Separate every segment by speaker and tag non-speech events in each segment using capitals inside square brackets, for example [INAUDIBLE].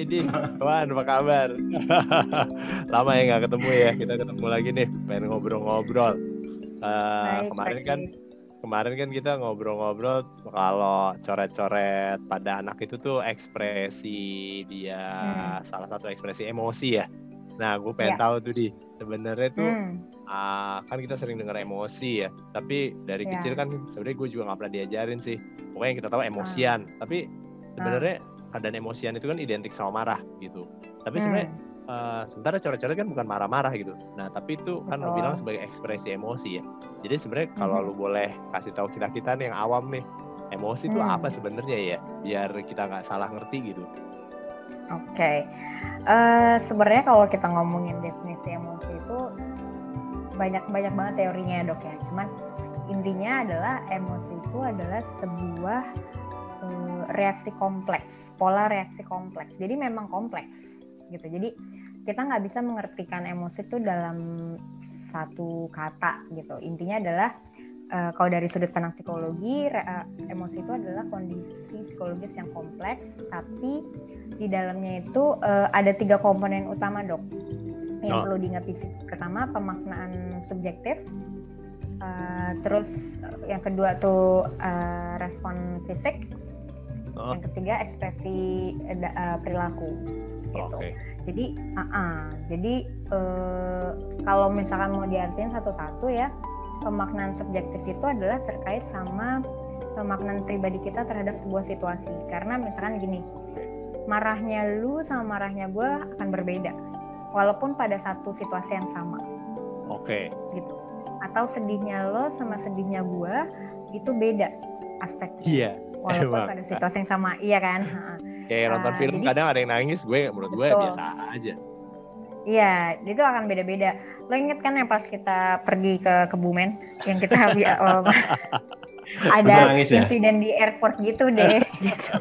Speaker 1: ini Wan apa kabar? [LAUGHS] Lama ya nggak ketemu ya. Kita ketemu lagi nih, pengen ngobrol-ngobrol. Uh, kemarin kan kemarin kan kita ngobrol-ngobrol kalau coret-coret pada anak itu tuh ekspresi dia hmm. salah satu ekspresi emosi ya. Nah, gue pengen ya. tahu tuh di sebenarnya tuh hmm. uh, kan kita sering dengar emosi ya, tapi dari ya. kecil kan sebenarnya gue juga nggak pernah diajarin sih. Pokoknya kita tahu emosian, hmm. tapi sebenarnya hmm. Keadaan emosian itu kan identik sama marah gitu. Tapi hmm. sebenarnya uh, sementara coret-coret kan bukan marah-marah gitu. Nah, tapi itu kan lo bilang sebagai ekspresi emosi ya. Jadi sebenarnya kalau hmm. lu boleh kasih tahu kita kita nih yang awam nih, emosi itu hmm. apa sebenarnya ya, biar kita nggak salah ngerti gitu.
Speaker 2: Oke, okay. uh, eh, sebenarnya kalau kita ngomongin definisi emosi itu banyak banyak banget teorinya dok ya. Cuman intinya adalah emosi itu adalah sebuah uh, reaksi kompleks, pola reaksi kompleks. Jadi memang kompleks gitu. Jadi kita nggak bisa mengertikan emosi itu dalam satu kata gitu. Intinya adalah uh, kalau dari sudut pandang psikologi uh, emosi itu adalah kondisi psikologis yang kompleks tapi di dalamnya itu uh, ada tiga komponen utama dok. Yang oh. perlu diingat pertama pemaknaan subjektif. Uh, terus yang kedua tuh uh, respon fisik oh. yang ketiga ekspresi uh, perilaku gitu. Okay. Jadi, uh -uh. jadi uh, kalau misalkan mau diartikan satu-satu ya, pemaknaan subjektif itu adalah terkait sama pemaknaan pribadi kita terhadap sebuah situasi. Karena misalkan gini, marahnya lu sama marahnya gue akan berbeda, walaupun pada satu situasi yang sama.
Speaker 1: Oke.
Speaker 2: Okay. Gitu. Atau sedihnya lo sama sedihnya gue itu beda aspeknya.
Speaker 1: Iya. Yeah.
Speaker 2: Walaupun Emang. pada situasi yang sama, iya kan?
Speaker 1: kayak uh, nonton film jadi, kadang ada yang nangis gue menurut gue betul. biasa aja
Speaker 2: Iya, itu akan beda-beda. Lo inget kan yang pas kita pergi ke Kebumen, yang kita [LAUGHS] oh, [LAUGHS] ada ya? insiden di airport gitu deh. [LAUGHS] gitu.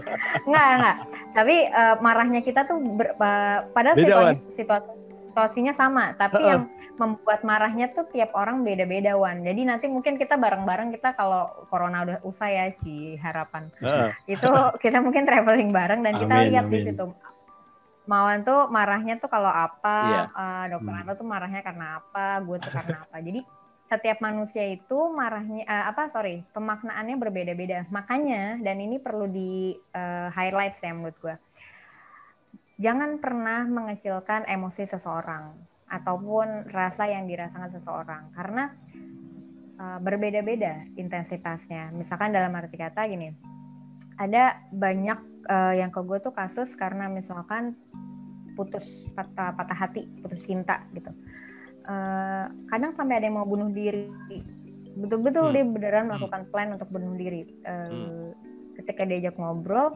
Speaker 2: Enggak, enggak. Tapi uh, marahnya kita tuh ber, uh, padahal situasi, situasi situasinya sama, tapi uh -uh. yang membuat marahnya tuh tiap orang beda-beda Wan. Jadi nanti mungkin kita bareng-bareng kita kalau corona udah usai ya si harapan. Uh. itu kita mungkin traveling bareng dan kita lihat amin. di situ. Mawan tuh marahnya tuh kalau apa, yeah. Iya. uh, dokter hmm. tuh marahnya karena apa, gue tuh karena apa. Jadi setiap manusia itu marahnya uh, apa sorry pemaknaannya berbeda-beda. Makanya dan ini perlu di uh, highlight ya menurut gue. Jangan pernah mengecilkan emosi seseorang ataupun rasa yang dirasakan seseorang karena uh, berbeda-beda intensitasnya. Misalkan dalam arti kata gini, ada banyak uh, yang ke gue tuh kasus karena misalkan putus patah, patah hati, putus cinta gitu. Uh, kadang sampai ada yang mau bunuh diri, betul-betul hmm. dia beneran hmm. melakukan plan untuk bunuh diri. Uh, hmm. Ketika diajak ngobrol,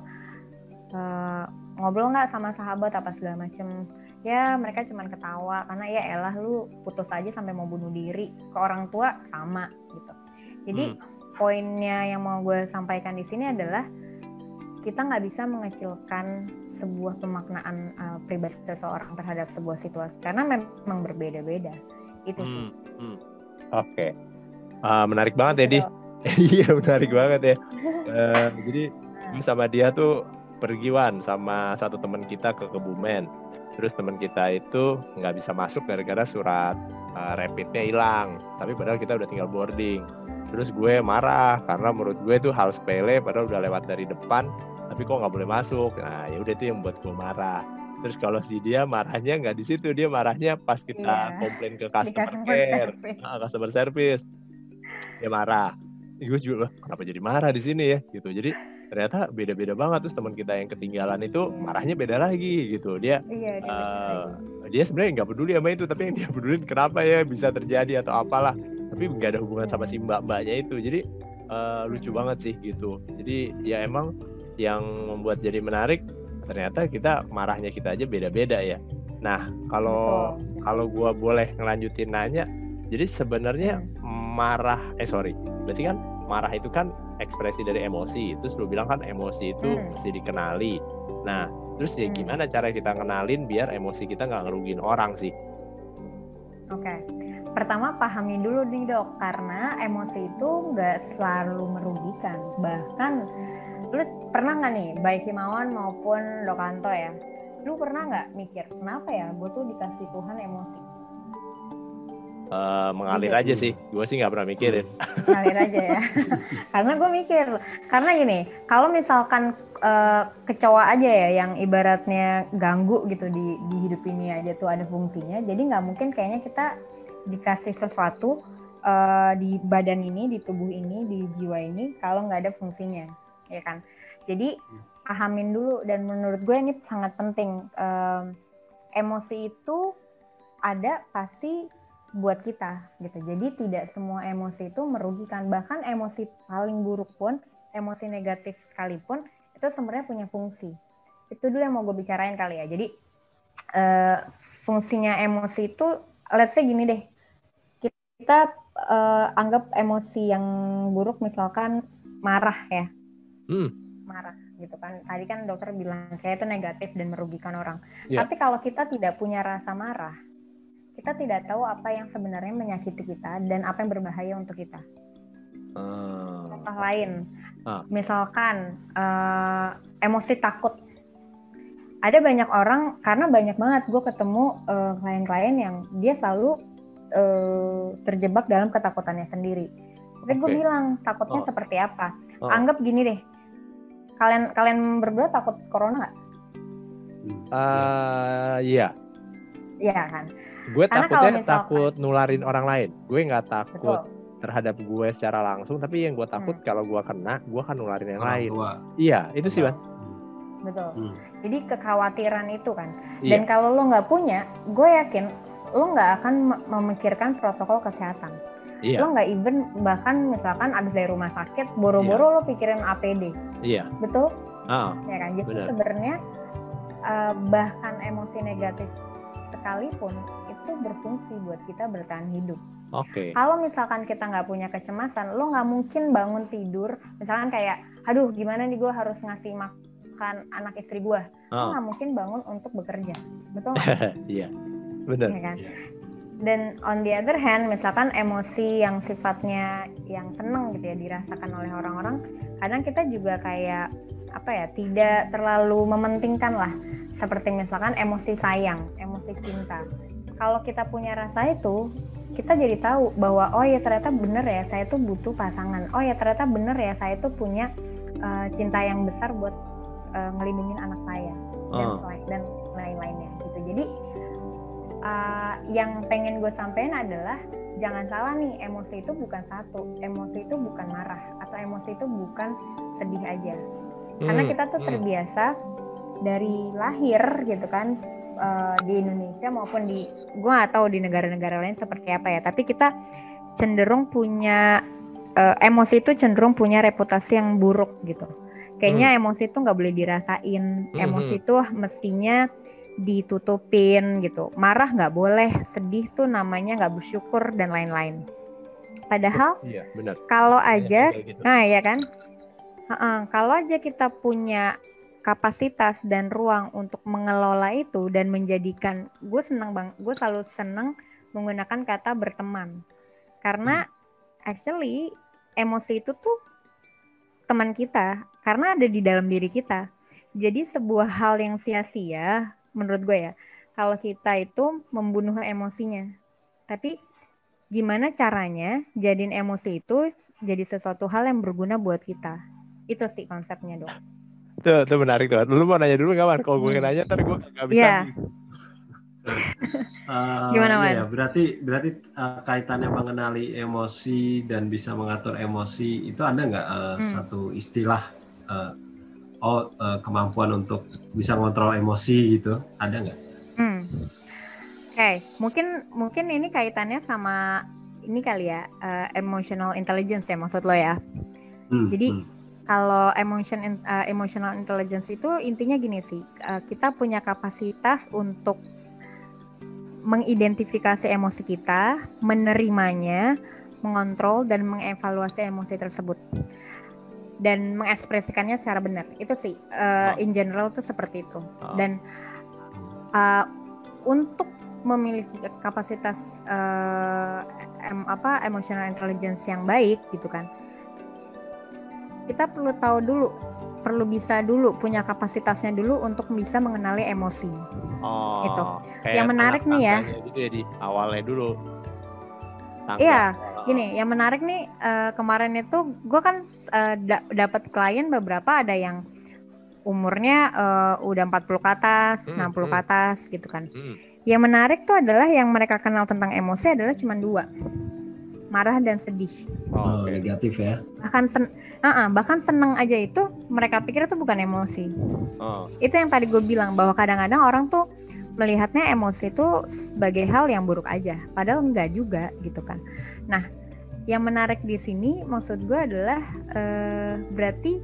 Speaker 2: uh, ngobrol nggak sama sahabat apa segala macem ya mereka cuma ketawa karena ya elah lu putus aja sampai mau bunuh diri ke orang tua sama gitu jadi hmm. poinnya yang mau gue sampaikan di sini adalah kita nggak bisa mengecilkan sebuah pemaknaan uh, pribadi seseorang terhadap sebuah situasi karena memang berbeda-beda itu sih hmm. hmm.
Speaker 1: oke okay. uh, menarik banget ya di [LAUGHS] iya menarik banget ya uh, [LAUGHS] jadi nah. sama dia tuh pergi Wan sama satu teman kita ke Kebumen. Terus teman kita itu nggak bisa masuk gara-gara surat uh, rapidnya hilang. Tapi padahal kita udah tinggal boarding. Terus gue marah karena menurut gue itu hal sepele padahal udah lewat dari depan tapi kok nggak boleh masuk? Nah ya udah itu yang buat gue marah. Terus kalau si dia marahnya nggak di situ dia marahnya pas kita yeah. komplain ke customer, customer care. service. Nah, customer service. Dia marah. Gue juga kenapa jadi marah di sini ya? Gitu. Jadi ternyata beda-beda banget terus teman kita yang ketinggalan itu iya. marahnya beda lagi gitu. Dia iya, dia, uh, dia sebenarnya nggak peduli sama itu tapi yang dia peduli kenapa ya bisa terjadi atau apalah. Tapi nggak ada hubungan sama si mbak mbaknya itu. Jadi uh, lucu banget sih gitu. Jadi ya emang yang membuat jadi menarik ternyata kita marahnya kita aja beda-beda ya. Nah kalau kalau gue boleh ngelanjutin nanya jadi sebenarnya hmm. marah eh sorry. Berarti kan marah itu kan ekspresi dari emosi terus lu bilang kan emosi itu hmm. mesti dikenali nah terus ya hmm. gimana cara kita kenalin biar emosi kita nggak ngerugin orang sih
Speaker 2: oke okay. pertama pahami dulu nih dok karena emosi itu nggak selalu merugikan bahkan lu pernah nggak nih baik Himawan maupun Dokanto ya lu pernah nggak mikir kenapa ya gue tuh dikasih Tuhan emosi
Speaker 1: Uh, mengalir gitu. aja sih, gue sih nggak pernah mikirin.
Speaker 2: Mengalir aja ya, [LAUGHS] karena gue mikir, karena gini, kalau misalkan uh, kecoa aja ya yang ibaratnya ganggu gitu di di hidup ini aja tuh ada fungsinya, jadi nggak mungkin kayaknya kita dikasih sesuatu uh, di badan ini, di tubuh ini, di jiwa ini kalau nggak ada fungsinya, ya kan? Jadi pahamin dulu dan menurut gue ini sangat penting um, emosi itu ada pasti buat kita gitu jadi tidak semua emosi itu merugikan bahkan emosi paling buruk pun emosi negatif sekalipun itu sebenarnya punya fungsi itu dulu yang mau gue bicarain kali ya jadi uh, fungsinya emosi itu let's say gini deh kita uh, anggap emosi yang buruk misalkan marah ya hmm. marah gitu kan. Tadi kan dokter bilang kayak itu negatif dan merugikan orang. Yeah. Tapi kalau kita tidak punya rasa marah, kita tidak tahu apa yang sebenarnya menyakiti kita dan apa yang berbahaya untuk kita. Uh. Contoh lain, uh. misalkan uh, emosi takut. Ada banyak orang karena banyak banget gue ketemu klien klien-klien yang dia selalu uh, terjebak dalam ketakutannya sendiri. Tapi okay. gue bilang takutnya oh. seperti apa? Oh. Anggap gini deh, Kalian kalian berdua takut corona nggak?
Speaker 1: Uh, iya.
Speaker 2: Iya kan.
Speaker 1: Gue takutnya misalkan, takut nularin orang lain. Gue nggak takut betul. terhadap gue secara langsung, tapi yang gue takut hmm. kalau gue kena, gue akan nularin yang lain. Tua. Iya, itu sih ban.
Speaker 2: Betul. Hmm. Jadi kekhawatiran itu kan. Iya. Dan kalau lo nggak punya, gue yakin lo nggak akan memikirkan protokol kesehatan. Iya. Lo nggak even bahkan misalkan abis dari rumah sakit, boro-boro iya. lo pikirin APD.
Speaker 1: Iya.
Speaker 2: Betul? Oh, ya kan. Jadi sebenarnya uh, bahkan emosi negatif sekalipun itu berfungsi buat kita bertahan hidup.
Speaker 1: Oke. Okay.
Speaker 2: Kalau misalkan kita nggak punya kecemasan, lo nggak mungkin bangun tidur, misalkan kayak, aduh gimana nih gue harus ngasih makan anak istri gue, oh. lo nggak mungkin bangun untuk bekerja, betul? [LAUGHS]
Speaker 1: Iya, benar.
Speaker 2: Ya kan? Yeah dan on the other hand misalkan emosi yang sifatnya yang seneng gitu ya dirasakan oleh orang-orang kadang kita juga kayak apa ya tidak terlalu mementingkan lah seperti misalkan emosi sayang emosi cinta kalau kita punya rasa itu kita jadi tahu bahwa oh ya ternyata bener ya saya tuh butuh pasangan oh ya ternyata bener ya saya tuh punya uh, cinta yang besar buat uh, ngelindungin anak saya dan oh. dan lain-lainnya gitu jadi uh, yang pengen gue sampaikan adalah jangan salah nih emosi itu bukan satu emosi itu bukan marah atau emosi itu bukan sedih aja hmm, karena kita tuh hmm. terbiasa dari lahir gitu kan uh, di Indonesia maupun di gue gak tahu di negara-negara lain seperti apa ya tapi kita cenderung punya uh, emosi itu cenderung punya reputasi yang buruk gitu kayaknya hmm. emosi itu nggak boleh dirasain hmm. emosi hmm. itu mestinya ditutupin gitu. Marah nggak boleh, sedih tuh namanya nggak bersyukur dan lain-lain. Padahal iya, benar. kalau aja, gitu. nah ya kan, uh-uh, kalau aja kita punya kapasitas dan ruang untuk mengelola itu dan menjadikan, gue seneng bang, gue selalu seneng menggunakan kata berteman, karena hmm. actually emosi itu tuh teman kita, karena ada di dalam diri kita. Jadi sebuah hal yang sia-sia menurut gue ya kalau kita itu membunuh emosinya tapi gimana caranya jadiin emosi itu jadi sesuatu hal yang berguna buat kita itu sih konsepnya dong
Speaker 1: itu itu menarik tuh lu mau nanya dulu gak man kalau gue nanya ntar gue gak bisa yeah.
Speaker 3: uh, Gimana man? Ya, berarti berarti uh, kaitannya mengenali emosi dan bisa mengatur emosi itu ada nggak uh, hmm. satu istilah uh, oh uh, kemampuan untuk bisa ngontrol emosi gitu ada nggak?
Speaker 2: Hmm. Oke, okay. mungkin mungkin ini kaitannya sama ini kali ya uh, emotional intelligence ya maksud lo ya. Hmm. Jadi hmm. Kalau emotion uh, emotional intelligence itu intinya gini sih uh, kita punya kapasitas untuk mengidentifikasi emosi kita, menerimanya, mengontrol dan mengevaluasi emosi tersebut dan mengekspresikannya secara benar itu sih uh, oh. in general tuh seperti itu oh. dan uh, untuk memiliki kapasitas uh, em, apa emotional intelligence yang baik gitu kan kita perlu tahu dulu perlu bisa dulu punya kapasitasnya dulu untuk bisa mengenali emosi.
Speaker 1: Oh.
Speaker 2: Itu. Yang menarik nih ya.
Speaker 1: Gitu ya di awalnya dulu.
Speaker 2: Iya, gini, yang menarik nih uh, kemarin itu gue kan uh, da dapat klien beberapa ada yang umurnya uh, udah 40 ke atas, hmm, 60 hmm. ke atas gitu kan. Hmm. Yang menarik tuh adalah yang mereka kenal tentang emosi adalah cuma dua marah dan sedih.
Speaker 3: Oh, negatif ya.
Speaker 2: Bahkan sen uh -uh, bahkan seneng aja itu mereka pikir itu bukan emosi. Oh. Itu yang tadi gue bilang bahwa kadang-kadang orang tuh melihatnya emosi itu sebagai hal yang buruk aja, padahal enggak juga gitu kan. Nah, yang menarik di sini maksud gue adalah uh, berarti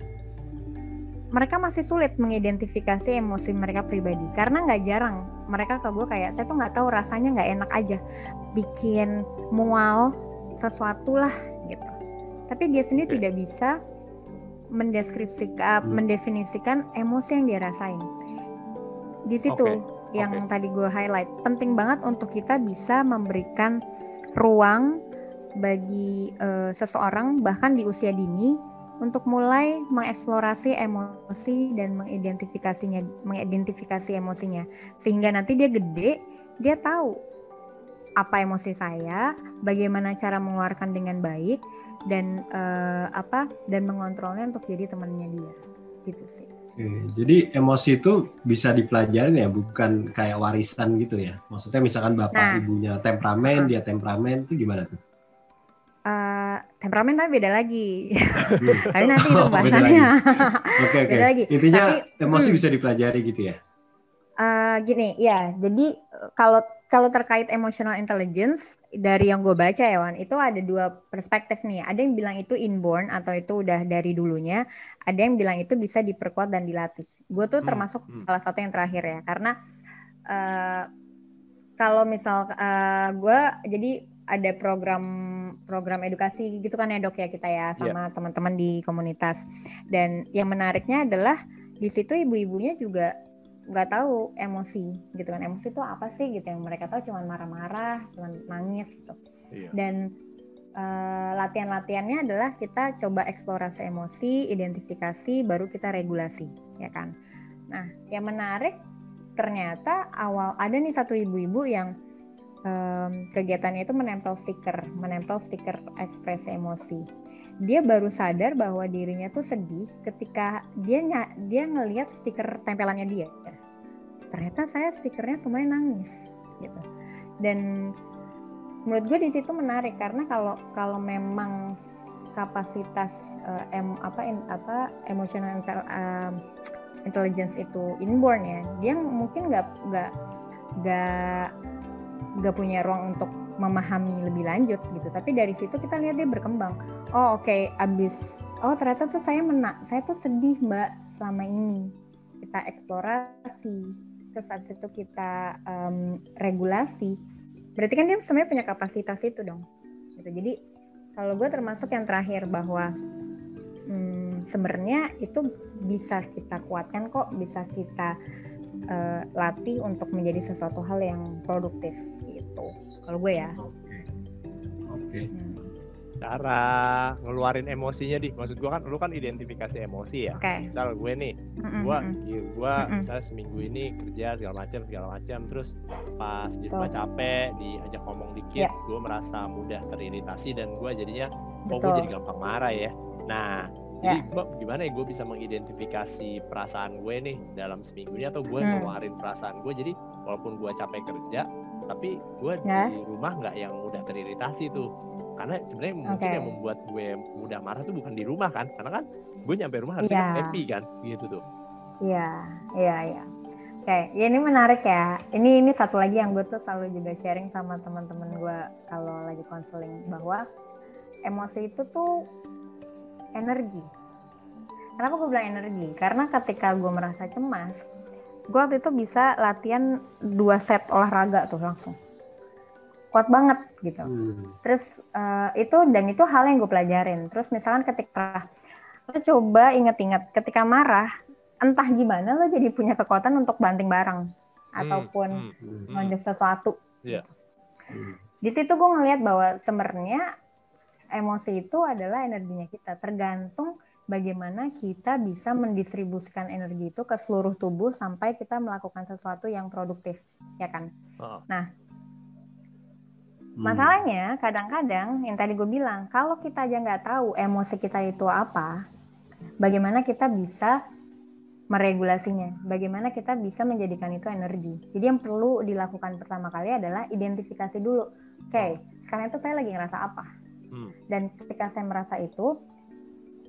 Speaker 2: mereka masih sulit mengidentifikasi emosi mereka pribadi karena nggak jarang mereka ke gue kayak saya tuh nggak tahu rasanya nggak enak aja bikin mual sesuatu lah gitu. Tapi dia sendiri tidak bisa mendeskripsikan, hmm. mendefinisikan emosi yang dia rasain. Di situ okay. yang okay. tadi gue highlight, penting banget untuk kita bisa memberikan ruang bagi uh, seseorang bahkan di usia dini untuk mulai mengeksplorasi emosi dan mengidentifikasinya, mengidentifikasi emosinya, sehingga nanti dia gede, dia tahu apa emosi saya, bagaimana cara mengeluarkan dengan baik dan uh, apa dan mengontrolnya untuk jadi temannya dia. Gitu sih.
Speaker 3: Oke, jadi emosi itu bisa dipelajarin ya, bukan kayak warisan gitu ya. Maksudnya misalkan bapak nah, ibunya temperamen, uh, dia temperamen itu gimana tuh?
Speaker 2: Uh, temperamen tapi beda lagi. [LAUGHS] tapi nanti itu [LAUGHS] oh, bahasannya. [LAUGHS]
Speaker 3: Oke oke. Beda lagi. Intinya tapi, emosi hmm, bisa dipelajari gitu ya?
Speaker 2: Uh, gini, ya. Jadi kalau kalau terkait emotional intelligence dari yang gue baca ya Wan itu ada dua perspektif nih ada yang bilang itu inborn atau itu udah dari dulunya ada yang bilang itu bisa diperkuat dan dilatih gue tuh hmm, termasuk hmm. salah satu yang terakhir ya karena uh, kalau misal uh, gue jadi ada program program edukasi gitu kan ya dok ya kita ya sama yeah. teman-teman di komunitas dan yang menariknya adalah di situ ibu-ibunya juga nggak tahu emosi gitu kan. Emosi itu apa sih gitu yang mereka tahu? Cuma marah-marah cuma nangis gitu. Iya. dan uh, latihan-latihannya adalah kita coba eksplorasi emosi identifikasi baru kita regulasi ya kan? Nah yang menarik ternyata awal ada nih satu ibu-ibu yang um, kegiatannya itu menempel stiker menempel stiker ekspresi emosi dia baru sadar bahwa dirinya tuh sedih ketika dia dia ngelihat stiker tempelannya dia. Ternyata saya stikernya semuanya nangis gitu. Dan menurut gue di situ menarik karena kalau kalau memang kapasitas uh, em apa in, apa emotional uh, intelligence itu inborn ya dia mungkin nggak nggak nggak nggak punya ruang untuk memahami lebih lanjut gitu. Tapi dari situ kita lihat dia berkembang. Oh oke okay, abis oh ternyata tuh saya menak saya tuh sedih mbak selama ini. Kita eksplorasi terus saat itu kita um, regulasi. Berarti kan dia sebenarnya punya kapasitas itu dong gitu. Jadi kalau gue termasuk yang terakhir bahwa hmm, sebenarnya itu bisa kita kuatkan kok bisa kita uh, latih untuk menjadi sesuatu hal yang produktif kalau gue ya. Oke.
Speaker 1: Okay. hmm. Cara ngeluarin emosinya di. Maksud gue kan lu kan identifikasi emosi ya. Okay. misal gue nih gue gue misalnya seminggu ini kerja segala macam segala macam terus pas di rumah capek diajak ngomong dikit yeah. gue merasa mudah teriritasi dan gue jadinya oh gue jadi gampang marah ya. Nah jadi yeah. gue gimana ya gue bisa mengidentifikasi perasaan gue nih dalam seminggu ini atau gue hmm. ngeluarin perasaan gue jadi walaupun gue capek kerja tapi gue yeah. di rumah nggak yang udah teriritasi tuh. Karena sebenarnya okay. mungkin yang membuat gue mudah marah tuh bukan di rumah kan. Karena kan gue nyampe rumah harusnya yeah. happy kan gitu tuh.
Speaker 2: Iya iya iya. Oke ya ini menarik ya. Ini ini satu lagi yang gue tuh selalu juga sharing sama teman-teman gue kalau lagi konseling bahwa emosi itu tuh energi. Kenapa gue bilang energi? Karena ketika gue merasa cemas gue waktu itu bisa latihan dua set olahraga tuh langsung kuat banget gitu. Hmm. Terus uh, itu dan itu hal yang gue pelajarin. Terus misalkan ketika lo coba inget-inget ketika marah, entah gimana lo jadi punya kekuatan untuk banting barang hmm. ataupun hmm. hmm. sesuatu. Yeah. Hmm. Di situ gue ngeliat bahwa sebenarnya emosi itu adalah energinya kita, tergantung bagaimana kita bisa mendistribusikan energi itu ke seluruh tubuh sampai kita melakukan sesuatu yang produktif, ya kan? Oh. Nah, hmm. masalahnya kadang-kadang yang tadi gue bilang, kalau kita aja nggak tahu emosi kita itu apa, bagaimana kita bisa meregulasinya, bagaimana kita bisa menjadikan itu energi. Jadi yang perlu dilakukan pertama kali adalah identifikasi dulu. Oke, okay, sekarang itu saya lagi ngerasa apa? Hmm. Dan ketika saya merasa itu,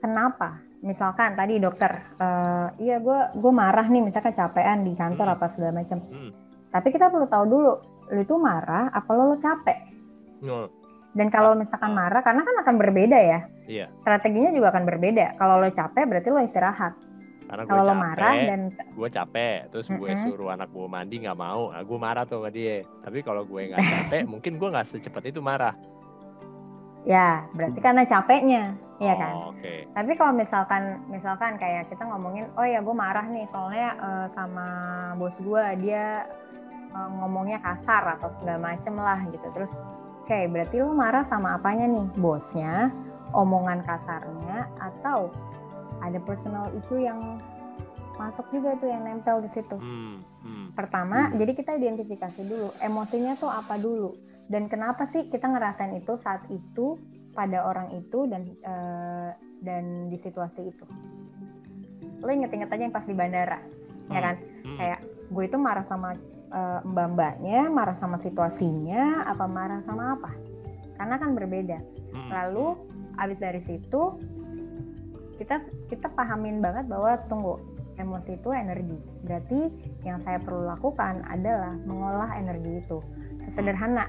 Speaker 2: kenapa? Misalkan tadi dokter, uh, iya gue gue marah nih, misalkan capean di kantor hmm. apa segala macam. Hmm. Tapi kita perlu tahu dulu, lu itu marah apa lo, lo capek? Hmm. Dan kalau misalkan marah, karena kan akan berbeda ya. Iya. Strateginya juga akan berbeda. Kalau lo capek, berarti lo istirahat
Speaker 1: karena gue capek, marah dan gue capek, terus gue mm -hmm. suruh anak gue mandi nggak mau, nah, gue marah tuh sama dia. Tapi kalau gue nggak capek, [LAUGHS] mungkin gue nggak secepat itu marah.
Speaker 2: Ya, berarti karena capeknya, ya kan. Okay. Tapi kalau misalkan, misalkan kayak kita ngomongin, oh ya gue marah nih, soalnya uh, sama bos gue dia uh, ngomongnya kasar atau segala macem lah gitu. Terus, oke, okay, berarti lo marah sama apanya nih, bosnya, omongan kasarnya, atau ada personal issue yang masuk juga tuh yang nempel di situ. Hmm, hmm, Pertama, hmm. jadi kita identifikasi dulu emosinya tuh apa dulu dan kenapa sih kita ngerasain itu saat itu pada orang itu dan uh, dan di situasi itu. Lo inget-inget aja yang pas di bandara, ya hmm, ya kan? Hmm. Kayak gue itu marah sama uh, mbak-mbaknya, marah sama situasinya, apa marah sama apa? Karena kan berbeda. Hmm. Lalu abis dari situ kita kita pahamin banget bahwa tunggu emosi itu energi. Berarti yang saya perlu lakukan adalah mengolah energi itu. Sesederhana,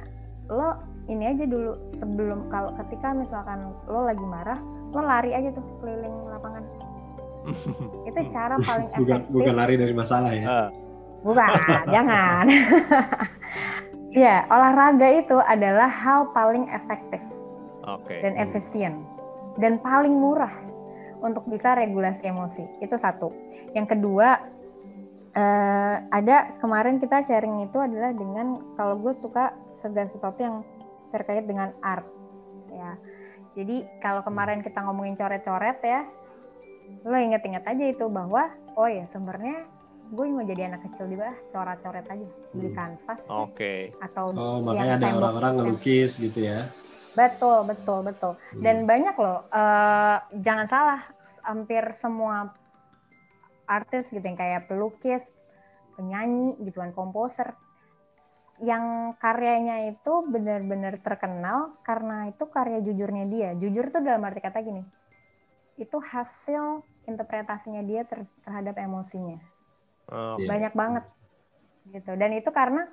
Speaker 2: lo ini aja dulu sebelum kalau ketika misalkan lo lagi marah, lo lari aja tuh keliling lapangan. [LAUGHS] itu cara paling efektif.
Speaker 3: Bukan, bukan lari dari masalah ya. Uh.
Speaker 2: Bukan, [LAUGHS] jangan. [LAUGHS] ya, olahraga itu adalah hal paling efektif. Okay. Dan efisien dan paling murah untuk bisa regulasi emosi. Itu satu. Yang kedua, uh, ada kemarin kita sharing itu adalah dengan kalau gue suka segala sesuatu yang terkait dengan art. Ya. Jadi kalau kemarin kita ngomongin coret-coret ya, lo inget-inget aja itu bahwa oh ya sebenarnya gue mau jadi anak kecil juga coret-coret aja beli hmm. kanvas
Speaker 1: oke okay.
Speaker 2: atau
Speaker 3: oh makanya ada orang-orang ngelukis gitu ya
Speaker 2: Betul, betul, betul. Hmm. Dan banyak loh, uh, jangan salah, hampir semua artis gitu yang kayak pelukis, penyanyi gitu kan, komposer, yang karyanya itu benar-benar terkenal karena itu karya jujurnya dia. Jujur tuh dalam arti kata gini, itu hasil interpretasinya dia ter terhadap emosinya. Oh, Banyak banget gitu. Dan itu karena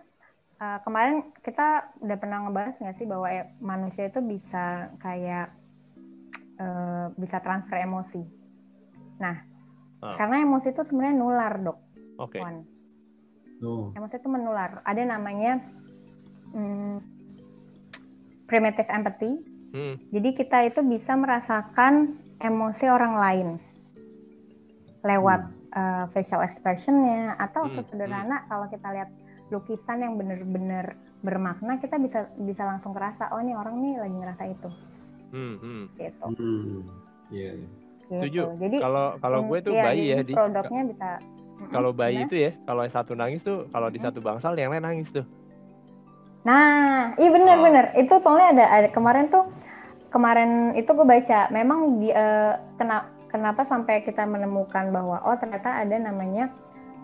Speaker 2: uh, kemarin kita udah pernah ngebahas nggak sih bahwa e manusia itu bisa kayak uh, bisa transfer emosi. Nah, uh. karena emosi itu sebenarnya nular dok. Oke. Okay. Oh. Emosi itu menular. Ada namanya hmm, primitive empathy. Hmm. Jadi kita itu bisa merasakan emosi orang lain lewat hmm. uh, facial expressionnya atau hmm. sesederhana hmm. kalau kita lihat lukisan yang bener-bener bermakna kita bisa bisa langsung kerasa oh ini orang nih lagi ngerasa itu hmm, hmm. gitu hmm.
Speaker 1: Yeah. Gitu. Setuju. Jadi kalau kalau gue tuh
Speaker 2: ya,
Speaker 1: bayi ya
Speaker 2: di produknya bisa
Speaker 1: kalau bayi itu ya kalau yang satu nangis tuh kalau di satu bangsal yang lain nangis tuh
Speaker 2: nah iya bener-bener oh. itu soalnya ada, ada kemarin tuh kemarin itu gue baca memang di uh, kena, kenapa sampai kita menemukan bahwa oh ternyata ada namanya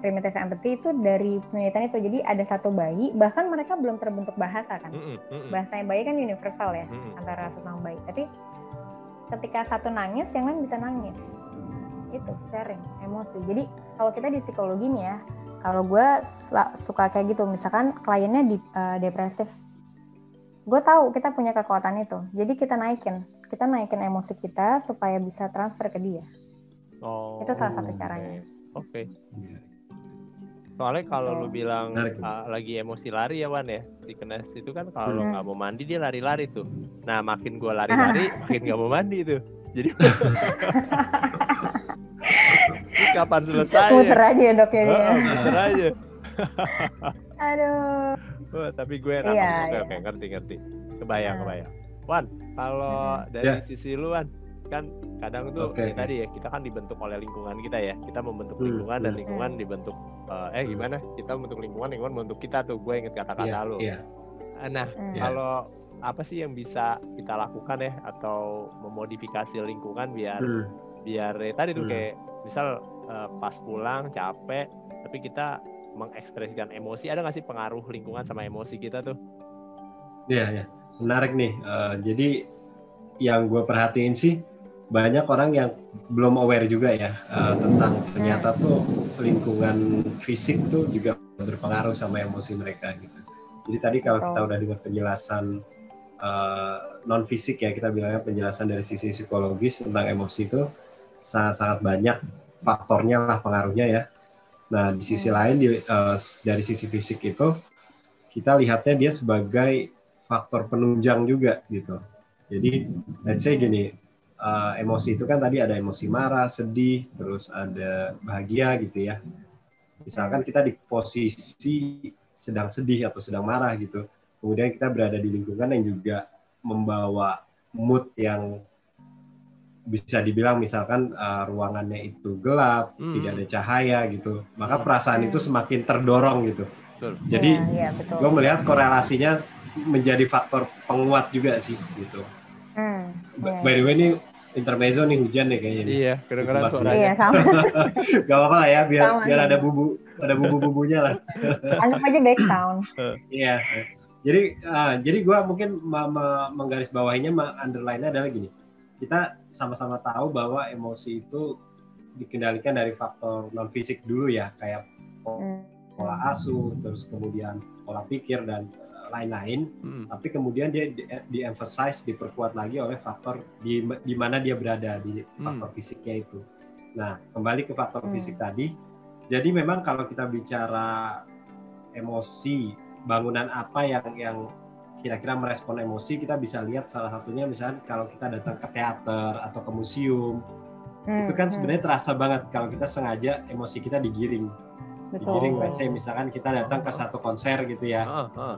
Speaker 2: primitive empathy itu dari penelitian itu. Jadi ada satu bayi, bahkan mereka belum terbentuk bahasa kan. Mm -hmm. Bahasanya bayi kan universal ya, mm -hmm. antara sama bayi. Tapi ketika satu nangis, yang lain bisa nangis. Itu sharing emosi. Jadi kalau kita di psikologi nih ya, kalau gue suka kayak gitu, misalkan kliennya di, uh, depresif, gue tahu kita punya kekuatan itu. Jadi kita naikin, kita naikin emosi kita supaya bisa transfer ke dia. Oh, itu salah satu caranya.
Speaker 1: Oke. Okay. Iya. Soalnya kalau lu bilang uh, lagi emosi lari ya Wan ya di kenes itu kan kalau hmm. nggak mau mandi dia lari-lari tuh. Nah makin gua lari-lari [LAUGHS] makin nggak mau mandi tuh. Jadi [LAUGHS] kapan selesai?
Speaker 2: Muter aja ya dok ya.
Speaker 1: Oh, muter aja. [LAUGHS]
Speaker 2: Aduh.
Speaker 1: Oh, tapi gue enak. Iya, oke, iya. oke, ngerti ngerti. Kebayang, nah. kebayang. Wan, kalau hmm. dari ya. sisi lu Wan, kan kadang tuh okay. ya tadi ya kita kan dibentuk oleh lingkungan kita ya kita membentuk hmm. lingkungan dan hmm. lingkungan hmm. dibentuk uh, eh gimana kita membentuk lingkungan lingkungan membentuk kita tuh gue inget kata-kata yeah, lo yeah. nah hmm. kalau apa sih yang bisa kita lakukan ya atau memodifikasi lingkungan biar hmm. biar ya, tadi tuh hmm. kayak misal uh, pas pulang capek tapi kita mengekspresikan emosi ada nggak sih pengaruh lingkungan sama emosi kita tuh?
Speaker 3: Iya yeah, ya yeah. menarik nih. Uh, jadi yang gue perhatiin sih banyak orang yang belum aware juga ya uh, tentang ternyata tuh lingkungan fisik tuh juga berpengaruh sama emosi mereka gitu. Jadi tadi kalau kita udah dengar penjelasan uh, non fisik ya kita bilangnya penjelasan dari sisi psikologis tentang emosi itu sangat sangat banyak faktornya lah pengaruhnya ya. Nah di sisi hmm. lain di, uh, dari sisi fisik itu kita lihatnya dia sebagai faktor penunjang juga gitu. Jadi let's say gini uh, emosi itu kan tadi ada emosi marah, sedih, terus ada bahagia gitu ya. Misalkan kita di posisi sedang sedih atau sedang marah gitu kemudian kita berada di lingkungan yang juga membawa mood yang bisa dibilang misalkan uh, ruangannya itu gelap, hmm. tidak ada cahaya gitu, maka perasaan hmm. itu semakin terdorong gitu. Betul. Jadi ya, ya, gue melihat korelasinya menjadi faktor penguat juga sih gitu. Hmm. Ya. By the way ini intermezzo nih hujan nih kayaknya.
Speaker 1: Iya, kedengeran
Speaker 2: suaranya. Iya, sama. [LAUGHS]
Speaker 3: Gak apa-apa lah ya, biar sama, biar ada bumbu ada bumbu-bumbunya lah.
Speaker 2: Anggap aja back sound. [LAUGHS]
Speaker 3: Iya jadi uh, jadi gue mungkin menggarisbawahinya underline adalah gini kita sama-sama tahu bahwa emosi itu dikendalikan dari faktor non fisik dulu ya kayak pola hmm. asuh terus kemudian pola pikir dan lain-lain hmm. tapi kemudian dia di, di emphasize diperkuat lagi oleh faktor di di mana dia berada di hmm. faktor hmm. fisiknya itu nah kembali ke faktor hmm. fisik tadi jadi memang kalau kita bicara emosi bangunan apa yang yang kira-kira merespon emosi kita bisa lihat salah satunya misalnya kalau kita datang ke teater atau ke museum hmm, itu kan hmm. sebenarnya terasa banget kalau kita sengaja emosi kita digiring Betul. digiring let's say misalkan kita datang ke satu konser gitu ya uh, uh.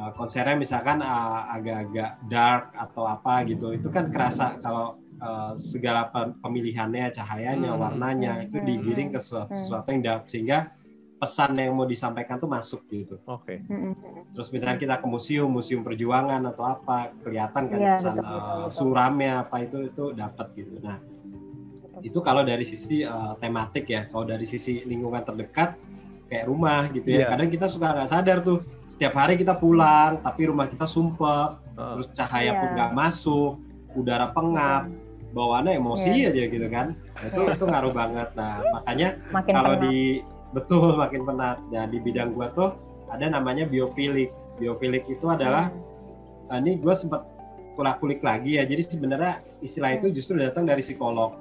Speaker 3: Uh, konsernya misalkan uh, agak-agak dark atau apa gitu itu kan kerasa kalau uh, segala pemilihannya cahayanya hmm, warnanya hmm, itu digiring ke sesuatu, sesuatu yang dark sehingga pesan yang mau disampaikan tuh masuk gitu.
Speaker 1: Oke. Okay.
Speaker 3: Terus misalnya kita ke museum, museum perjuangan atau apa, kelihatan kan ya, pesan betul, uh, betul, suramnya apa itu itu dapat gitu. Nah, itu kalau dari sisi uh, tematik ya. Kalau dari sisi lingkungan terdekat kayak rumah gitu ya. Yeah. Kadang kita suka nggak sadar tuh setiap hari kita pulang tapi rumah kita sumpah, uh. terus cahaya yeah. pun nggak masuk, udara pengap. Bawaannya emosi yeah. aja gitu kan, nah, itu itu ngaruh banget. Nah makanya kalau di betul makin penat dan di bidang gua tuh ada namanya biofilik biofilik itu adalah hmm. uh, ini gua sempat kulik-kulik lagi ya jadi sebenarnya istilah itu justru datang dari psikolog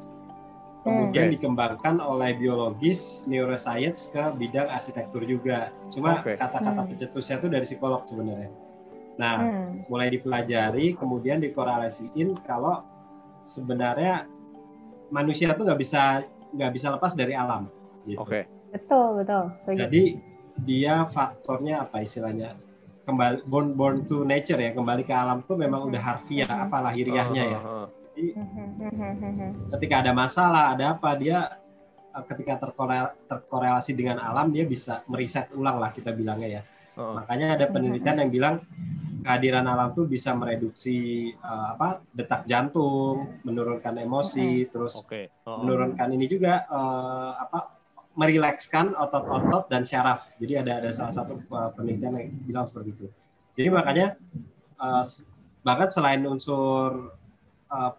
Speaker 3: kemudian okay. dikembangkan oleh biologis neuroscience ke bidang arsitektur juga cuma kata-kata okay. pencetusnya itu dari psikolog sebenarnya nah hmm. mulai dipelajari kemudian dikorelasiin kalau sebenarnya manusia tuh nggak bisa nggak bisa lepas dari alam
Speaker 1: gitu. Oke. Okay.
Speaker 2: Betul, betul.
Speaker 3: Setuju. Jadi dia faktornya apa istilahnya? Kembali born born to nature ya, kembali ke alam tuh memang udah harfiah mm-hmm. apa lahiriahnya ya. Jadi ketika ada masalah, ada apa dia eh, ketika terkorel, terkorelasi dengan alam dia bisa meriset ulang lah kita bilangnya ya. Uh. Makanya ada penelitian yang bilang kehadiran alam tuh bisa mereduksi uh, apa detak jantung, menurunkan emosi, terus okay. uh. menurunkan ini juga uh, apa merilekskan otot-otot dan syaraf. Jadi ada ada salah satu uh, penelitian yang bilang seperti itu. Jadi makanya uh, bahkan selain unsur uh,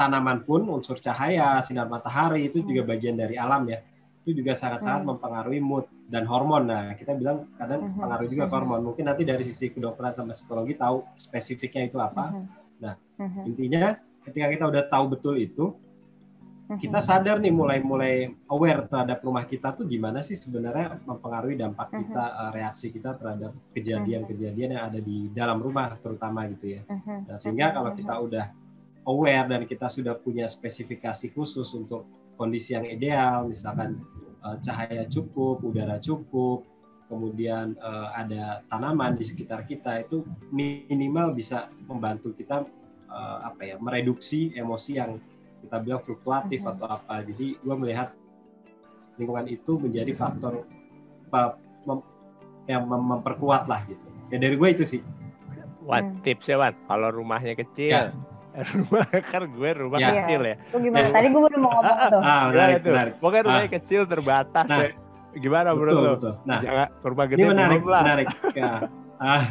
Speaker 3: tanaman pun unsur cahaya, sinar matahari itu juga bagian dari alam ya. Itu juga sangat-sangat hmm. mempengaruhi mood dan hormon. Nah, kita bilang kadang hmm. pengaruh juga ke hormon. Mungkin nanti dari sisi kedokteran sama psikologi tahu spesifiknya itu apa. Hmm. Nah, intinya ketika kita udah tahu betul itu, kita sadar nih mulai mulai aware terhadap rumah kita tuh gimana sih sebenarnya mempengaruhi dampak kita uh, reaksi kita terhadap kejadian-kejadian yang ada di dalam rumah terutama gitu ya. Nah, sehingga kalau kita udah aware dan kita sudah punya spesifikasi khusus untuk kondisi yang ideal, misalkan uh, cahaya cukup, udara cukup, kemudian uh, ada tanaman di sekitar kita itu minimal bisa membantu kita uh, apa ya mereduksi emosi yang kita bilang fluktuatif hmm. atau apa. Jadi gue melihat lingkungan itu menjadi faktor mem, yang mem memperkuat lah gitu. Ya dari gue itu sih.
Speaker 1: Wan, hmm. tips ya Wan, kalau rumahnya kecil, ya. Rumah [LAUGHS] kan gue rumah ya. kecil ya.
Speaker 2: Itu gimana? Ya. Tadi gue baru mau ngomong tuh.
Speaker 3: Ah, menarik,
Speaker 1: tuh. menarik. Pokoknya rumahnya ah. kecil terbatas nah, ya. Gimana bro? Betul, betul.
Speaker 3: Nah, Jangan rumah gede ini menarik, lah. menarik. Ya. Ah,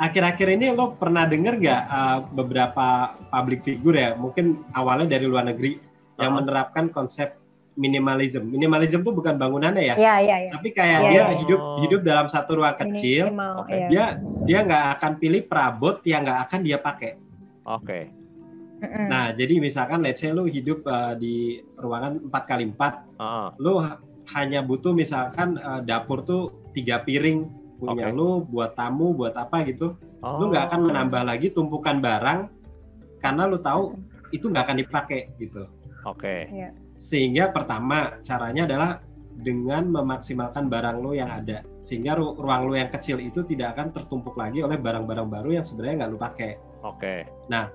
Speaker 3: akhir-akhir ini lo pernah denger gak uh, beberapa public figure ya, mungkin awalnya dari luar negeri uh-huh. yang menerapkan konsep minimalism. Minimalism itu bukan bangunannya ya,
Speaker 2: ya, ya, ya.
Speaker 3: tapi kayak ya, dia ya. hidup hidup dalam satu ruang kecil. Minimal, okay. ya. Dia dia nggak akan pilih perabot yang nggak akan dia pakai.
Speaker 1: Oke. Okay.
Speaker 3: Nah, jadi misalkan let's say lu hidup uh, di ruangan 4 kali 4 uh. lu hanya butuh misalkan uh, dapur tuh tiga piring punya okay. lu buat tamu, buat apa gitu. Oh. Lu nggak akan menambah lagi tumpukan barang karena lu tahu itu nggak akan dipakai gitu.
Speaker 1: Oke. Okay.
Speaker 2: Iya.
Speaker 3: Sehingga pertama caranya adalah dengan memaksimalkan barang lo yang ada sehingga ru ruang lo yang kecil itu tidak akan tertumpuk lagi oleh barang-barang baru yang sebenarnya nggak lo pakai.
Speaker 1: Oke. Okay.
Speaker 3: Nah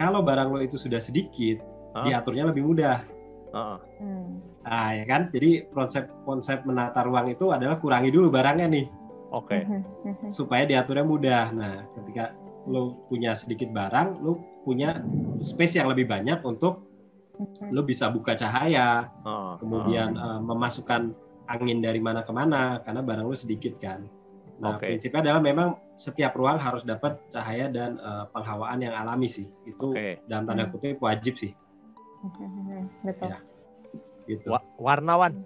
Speaker 3: kalau barang lo itu sudah sedikit, huh? diaturnya lebih mudah.
Speaker 1: Uh.
Speaker 3: Hmm. Nah, ya kan? Jadi konsep konsep menata ruang itu adalah kurangi dulu barangnya nih.
Speaker 1: Oke. Okay. Hmm,
Speaker 2: hmm, hmm.
Speaker 3: Supaya diaturnya mudah. Nah, ketika lo punya sedikit barang, lo punya space yang lebih banyak untuk lo bisa buka cahaya, uh, kemudian uh. Uh, memasukkan angin dari mana ke mana karena barang lo sedikit kan. Nah, okay. prinsipnya adalah memang setiap ruang harus dapat cahaya dan uh, penghawaan yang alami sih. Itu okay. dalam tanda hmm. kutip wajib sih.
Speaker 2: Betul.
Speaker 3: Ya, gitu.
Speaker 1: Wa warna-wan.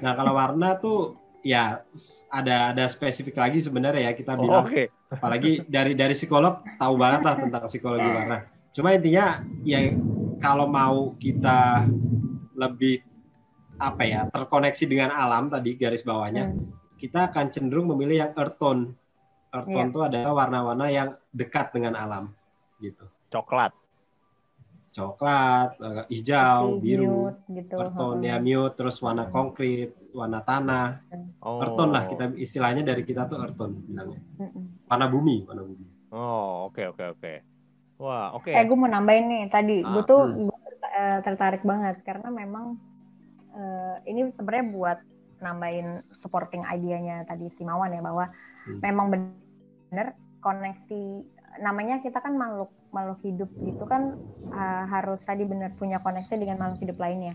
Speaker 3: Nah, kalau warna tuh ya ada ada spesifik lagi sebenarnya ya kita bilang. Oh, okay. Apalagi dari dari psikolog tahu banget lah tentang psikologi warna. Cuma intinya ya kalau mau kita lebih apa ya terkoneksi dengan alam tadi garis bawahnya. Hmm kita akan cenderung memilih yang earth tone. Earth tone itu yeah. adalah warna-warna yang dekat dengan alam, gitu.
Speaker 1: Coklat.
Speaker 3: Coklat, uh, hijau, Putih, biru, mute, gitu. earth tone ya mute, terus warna hmm. konkret, warna tanah. Oh. Earth tone lah kita istilahnya dari kita tuh earth tone bilangnya. Warna bumi, warna bumi.
Speaker 1: Oh, oke okay, oke okay, oke. Okay. Wah, oke.
Speaker 2: Okay. Eh, gue mau nambahin nih tadi, ah, gue tuh hmm. gue eh, tertarik banget karena memang uh, ini sebenarnya buat nambahin supporting idenya tadi si Mawan ya bahwa hmm. memang benar koneksi namanya kita kan makhluk makhluk hidup gitu kan uh, harus tadi benar punya koneksi dengan makhluk hidup lainnya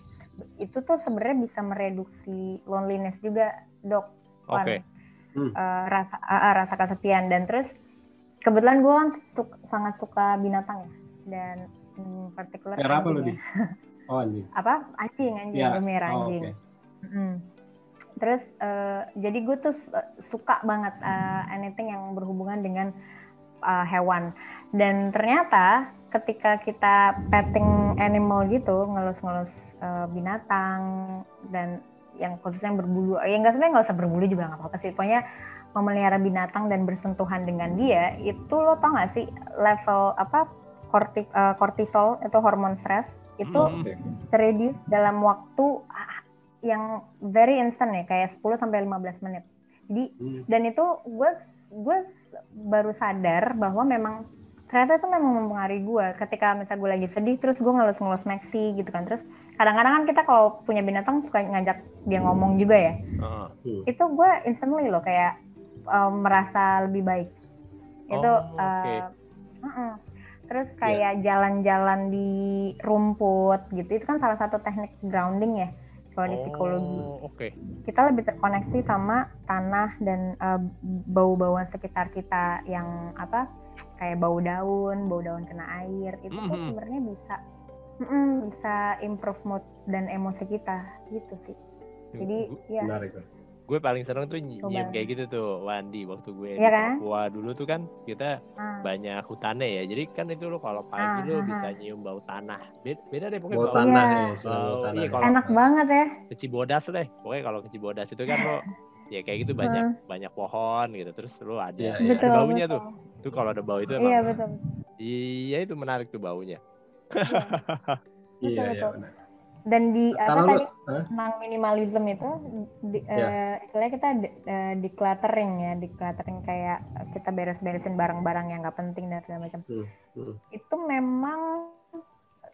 Speaker 2: itu tuh sebenarnya bisa mereduksi loneliness juga dok
Speaker 1: okay.
Speaker 2: hmm. uh, rasa uh, rasa kesepian dan terus kebetulan gue kan suka, sangat suka binatang ya dan hmm, partikular
Speaker 3: apa lu di
Speaker 2: oh anjing [LAUGHS] apa anjing anjing ya. merah oh, anjing okay. hmm terus uh, jadi gue tuh suka banget uh, anything yang berhubungan dengan uh, hewan dan ternyata ketika kita petting animal gitu ngelus-ngelus uh, binatang dan yang khususnya yang berbulu ya nggak sebenarnya nggak usah berbulu juga nggak apa-apa sih pokoknya memelihara binatang dan bersentuhan dengan dia itu lo tau gak sih level apa korti, uh, kortisol itu hormon stres itu hmm. terreduce dalam waktu yang very instant ya kayak 10 sampai 15 menit. Jadi hmm. dan itu gue gue baru sadar bahwa memang ternyata itu memang mempengaruhi gue ketika misalnya gue lagi sedih terus gue ngelus-ngelus Maxi gitu kan terus kadang-kadang kan kita kalau punya binatang suka ngajak dia ngomong juga ya uh, uh. itu gue instantly loh kayak um, merasa lebih baik itu oh, okay. uh, uh -uh. terus kayak jalan-jalan yeah. di rumput gitu itu kan salah satu teknik grounding ya kalau di psikologi.
Speaker 1: Oh, okay.
Speaker 2: Kita lebih terkoneksi sama tanah dan uh, bau-bauan sekitar kita yang apa kayak bau daun, bau daun kena air itu mm -hmm. tuh mm-hmm. sebenarnya bisa mm -mm, bisa improve mood dan emosi kita gitu sih. Jadi ya. Menarik
Speaker 1: gue paling seneng tuh ny nyium kayak gitu tuh Wandi waktu gue ya di kan? Papua dulu tuh kan kita ah. banyak hutannya ya jadi kan itu lo kalau pagi ah, lo ah, bisa ah. nyium bau tanah beda, beda deh pokoknya
Speaker 3: bau, bau tanah
Speaker 2: ya, bau, tanah. Iya, kalau enak banget ya
Speaker 1: keci bodas deh pokoknya kalau keci bodas itu kan lo [LAUGHS] ya kayak gitu banyak uh. banyak pohon gitu terus lo ada, ya, betul, ada baunya betul. tuh tuh kalau ada bau itu emang iya betul iya itu menarik tuh baunya
Speaker 3: iya [LAUGHS] iya benar
Speaker 2: dan di apa tadi tentang minimalism itu di, yeah. Ya. uh, istilahnya kita di, uh, decluttering ya decluttering kayak kita beres-beresin barang-barang yang nggak penting dan segala macam hmm. Hmm. itu memang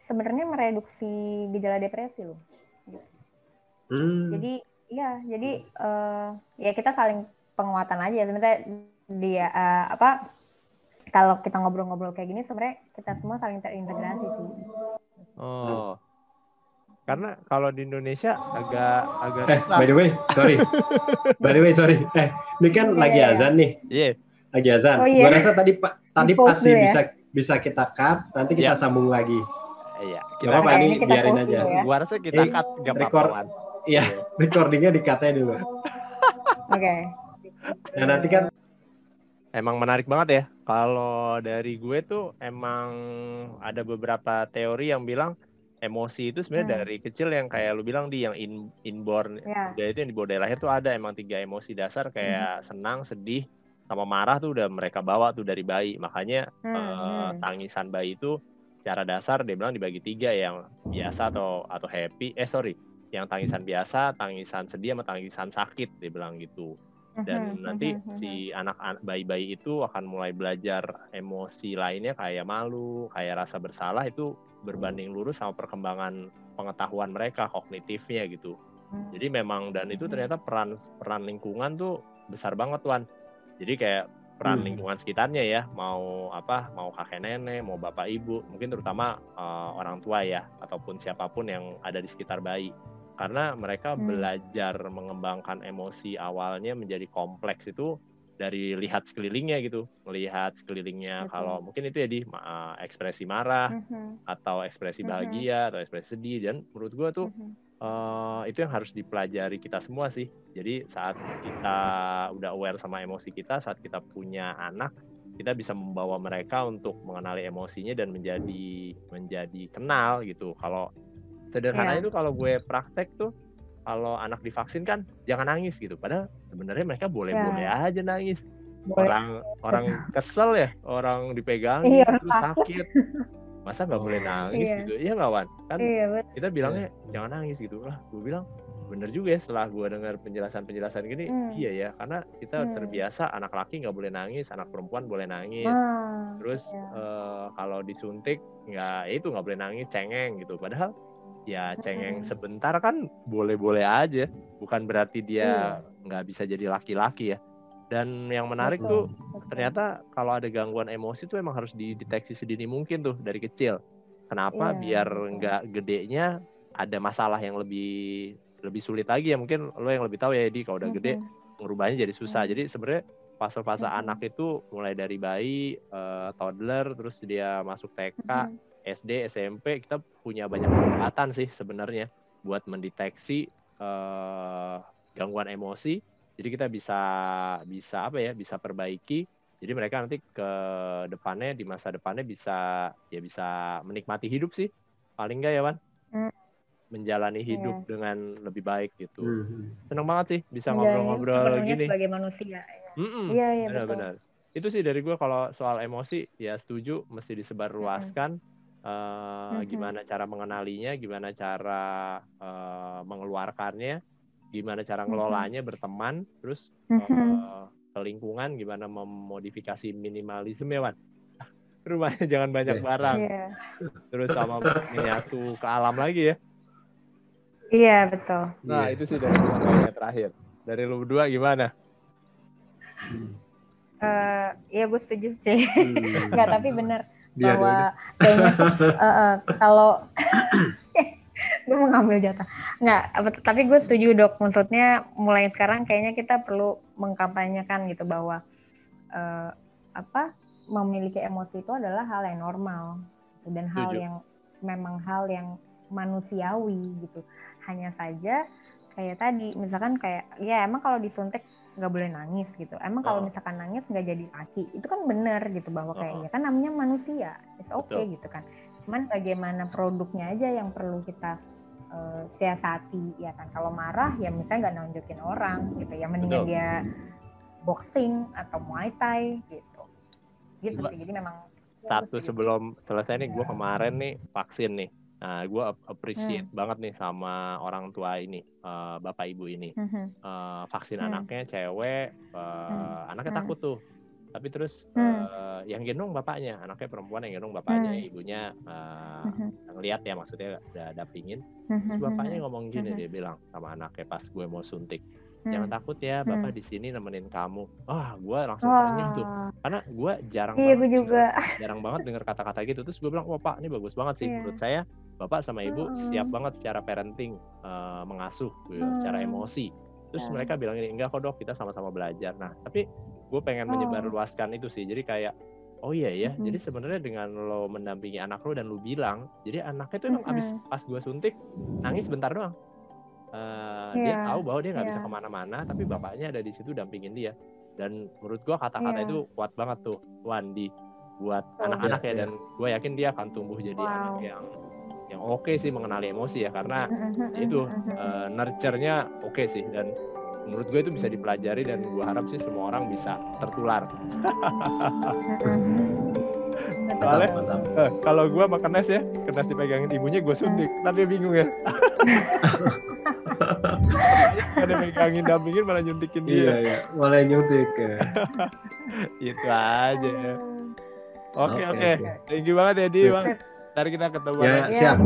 Speaker 2: sebenarnya mereduksi gejala depresi loh. Hmm. Jadi ya, jadi uh, ya kita saling penguatan aja. Sebenarnya dia uh, apa? Kalau kita ngobrol-ngobrol kayak gini, sebenarnya kita semua saling terintegrasi sih.
Speaker 1: Oh, karena kalau di Indonesia agak agak
Speaker 3: eh, by the way sorry [LAUGHS] by the way sorry eh ini kan yeah, lagi yeah, iya. azan nih
Speaker 1: iya yeah.
Speaker 3: lagi azan oh, yeah. gua rasa tadi pak tadi pasti ya? bisa bisa kita cut nanti kita yeah. sambung lagi
Speaker 1: iya
Speaker 3: kita apa ini biarin aja
Speaker 1: ya. gua rasa kita eh, cut
Speaker 3: gak record iya [LAUGHS] recordingnya di cutnya dulu oke
Speaker 2: okay.
Speaker 3: nah nanti kan
Speaker 1: Emang menarik banget ya. Kalau dari gue tuh emang ada beberapa teori yang bilang emosi itu sebenarnya hmm. dari kecil yang kayak lu bilang di yang in, inborn yeah. itu yang dibawa dari lahir tuh ada emang tiga emosi dasar kayak hmm. senang sedih sama marah tuh udah mereka bawa tuh dari bayi makanya hmm. uh, tangisan bayi itu cara dasar dia bilang dibagi tiga yang biasa atau atau happy eh sorry yang tangisan biasa tangisan sedih sama tangisan sakit dia bilang gitu dan hmm, nanti si anak bayi-bayi itu akan mulai belajar emosi lainnya kayak malu kayak rasa bersalah itu berbanding lurus sama perkembangan pengetahuan mereka kognitifnya gitu. Hmm. Jadi memang dan itu hmm. ternyata peran peran lingkungan tuh besar banget tuan. Jadi kayak peran hmm. lingkungan sekitarnya ya, mau apa, mau kakek nenek, mau bapak ibu, mungkin terutama uh, orang tua ya, ataupun siapa pun yang ada di sekitar bayi. Karena mereka hmm. belajar mengembangkan emosi awalnya menjadi kompleks itu dari lihat sekelilingnya gitu melihat sekelilingnya okay. kalau mungkin itu ya di uh, ekspresi marah mm-hmm. atau ekspresi mm-hmm. bahagia mm-hmm. atau ekspresi sedih dan menurut gue tuh mm-hmm. uh, itu yang harus dipelajari kita semua sih jadi saat kita udah aware sama emosi kita saat kita punya anak kita bisa membawa mereka untuk mengenali emosinya dan menjadi menjadi kenal gitu kalau sederhana yeah. itu kalau gue praktek tuh kalau anak divaksin kan jangan nangis gitu. Padahal sebenarnya mereka boleh-boleh ya. aja nangis. Boleh. Orang orang [LAUGHS] kesel ya, orang dipegang iya, terus sakit. Masa nggak boleh nangis iya. gitu? Iya nggak Wan? Kan iya, kita bilangnya jangan nangis gitu. Lah, gue bilang bener juga ya setelah gue dengar penjelasan-penjelasan gini hmm. iya ya karena kita hmm. terbiasa anak laki nggak boleh nangis anak perempuan boleh nangis hmm. terus iya. uh, kalau disuntik nggak ya itu nggak boleh nangis cengeng gitu padahal ya cengeng sebentar kan boleh-boleh aja. Bukan berarti dia iya. nggak bisa jadi laki-laki ya. Dan yang menarik betul, tuh betul. ternyata kalau ada gangguan emosi tuh emang harus dideteksi sedini mungkin tuh dari kecil. Kenapa iya, biar nggak gedenya ada masalah yang lebih lebih sulit lagi ya? Mungkin lo yang lebih tahu ya Edi kalau udah gede merubahnya jadi susah. Jadi sebenarnya fase-fase anak itu mulai dari bayi uh, toddler terus dia masuk TK SD, SMP kita punya banyak kesempatan sih sebenarnya buat mendeteksi uh, gangguan emosi. Jadi kita bisa bisa apa ya? Bisa perbaiki. Jadi mereka nanti ke depannya di masa depannya bisa ya bisa menikmati hidup sih. Paling enggak ya, Wan? Hmm. Menjalani hidup yeah. dengan lebih baik gitu. Hmm. Seneng banget sih bisa ngobrol-ngobrol gini.
Speaker 2: sebagai manusia.
Speaker 1: Iya, iya, benar-benar. Itu sih dari gue kalau soal emosi ya setuju mesti disebarluaskan. Hmm uh, mm-hmm. gimana cara mengenalinya, gimana cara uh, mengeluarkannya, gimana cara ngelolanya mm-hmm. berteman, terus mm-hmm. uh, ke lingkungan, gimana memodifikasi minimalisme ya, Wan. [LAUGHS] Rumahnya jangan banyak yeah. barang. Yeah. Terus sama menyatu ke alam lagi ya.
Speaker 2: Iya, yeah, betul.
Speaker 1: Nah, yeah. itu sih dari yang terakhir. Dari lu berdua gimana?
Speaker 2: Uh, ya gue setuju sih. Hmm. Enggak, tapi benar Biar bahwa kayaknya uh, [LAUGHS] uh, kalau [COUGHS] gue mau ngambil jatah. Nggak tapi gue setuju dok. Maksudnya mulai sekarang kayaknya kita perlu mengkampanyekan gitu bahwa uh, apa memiliki emosi itu adalah hal yang normal dan hal yang memang hal yang manusiawi gitu. Hanya saja kayak tadi misalkan kayak ya emang kalau disuntik nggak boleh nangis gitu. Emang kalau misalkan nangis nggak jadi laki, itu kan benar gitu bahwa kayak oh. ya kan namanya manusia, it's okay Betul. gitu kan. Cuman bagaimana produknya aja yang perlu kita uh, siasati ya kan. Kalau marah ya misalnya nggak nunjukin orang gitu ya, mendingan dia boxing atau muay thai gitu. Gitu sih. Jadi memang
Speaker 1: satu sebelum selesai nih, gue kemarin nih vaksin nih Nah, gue appreciate hmm. banget nih sama orang tua ini, uh, bapak ibu ini. Hmm. Uh, vaksin hmm. anaknya cewek, uh, hmm. anaknya hmm. takut tuh. tapi terus hmm. uh, yang gendong bapaknya anaknya perempuan yang gendong bapaknya hmm. ibunya uh, hmm. ngeliat ya maksudnya udah dapingin hmm. terus bapaknya ngomong gini hmm. dia bilang sama anaknya pas gue mau suntik jangan hmm. takut ya bapak hmm. di sini nemenin kamu wah gue langsung oh. tanya tuh karena gue jarang
Speaker 2: iya, banget juga.
Speaker 1: Denger, jarang banget dengar kata-kata gitu terus gue bilang wah pak ini bagus banget sih yeah. menurut saya bapak sama ibu hmm. siap banget secara parenting uh, mengasuh gitu, hmm. secara emosi terus yeah. mereka bilang ini enggak kok dok kita sama-sama belajar nah tapi gue pengen oh. menyebarluaskan itu sih jadi kayak oh iya ya mm-hmm. jadi sebenarnya dengan lo mendampingi anak lo dan lo bilang jadi anaknya tuh emang mm-hmm. abis pas gue suntik nangis bentar doang uh, yeah. dia tahu bahwa dia nggak yeah. bisa ke mana-mana tapi bapaknya ada di situ dampingin dia dan menurut gue kata-kata yeah. itu kuat banget tuh Wandi buat anak-anak oh, ya dan gue yakin dia akan tumbuh jadi wow. anak yang yang oke okay sih mengenali emosi ya karena [LAUGHS] itu uh, nurture-nya oke okay sih dan menurut gue itu bisa dipelajari dan gue harap sih semua orang bisa tertular. [LAUGHS] Soalnya eh, kalau gue makan es ya, kena dipegangin ibunya gue suntik, tapi bingung ya. [LAUGHS] Ada megangin dampingin malah nyuntikin dia.
Speaker 3: Iya, iya. malah nyuntik ya.
Speaker 1: itu aja. Ya. Oke, oke. Okay, okay. Thank you banget ya, Di. Ntar kita ketemu
Speaker 3: ya,
Speaker 1: lagi.
Speaker 3: Siap.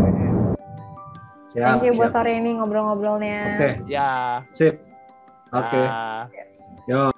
Speaker 2: Siap. Thank you buat sore ini ngobrol-ngobrolnya.
Speaker 3: Oke. Okay.
Speaker 1: Ya.
Speaker 3: Sip. Oke. Okay. Yo.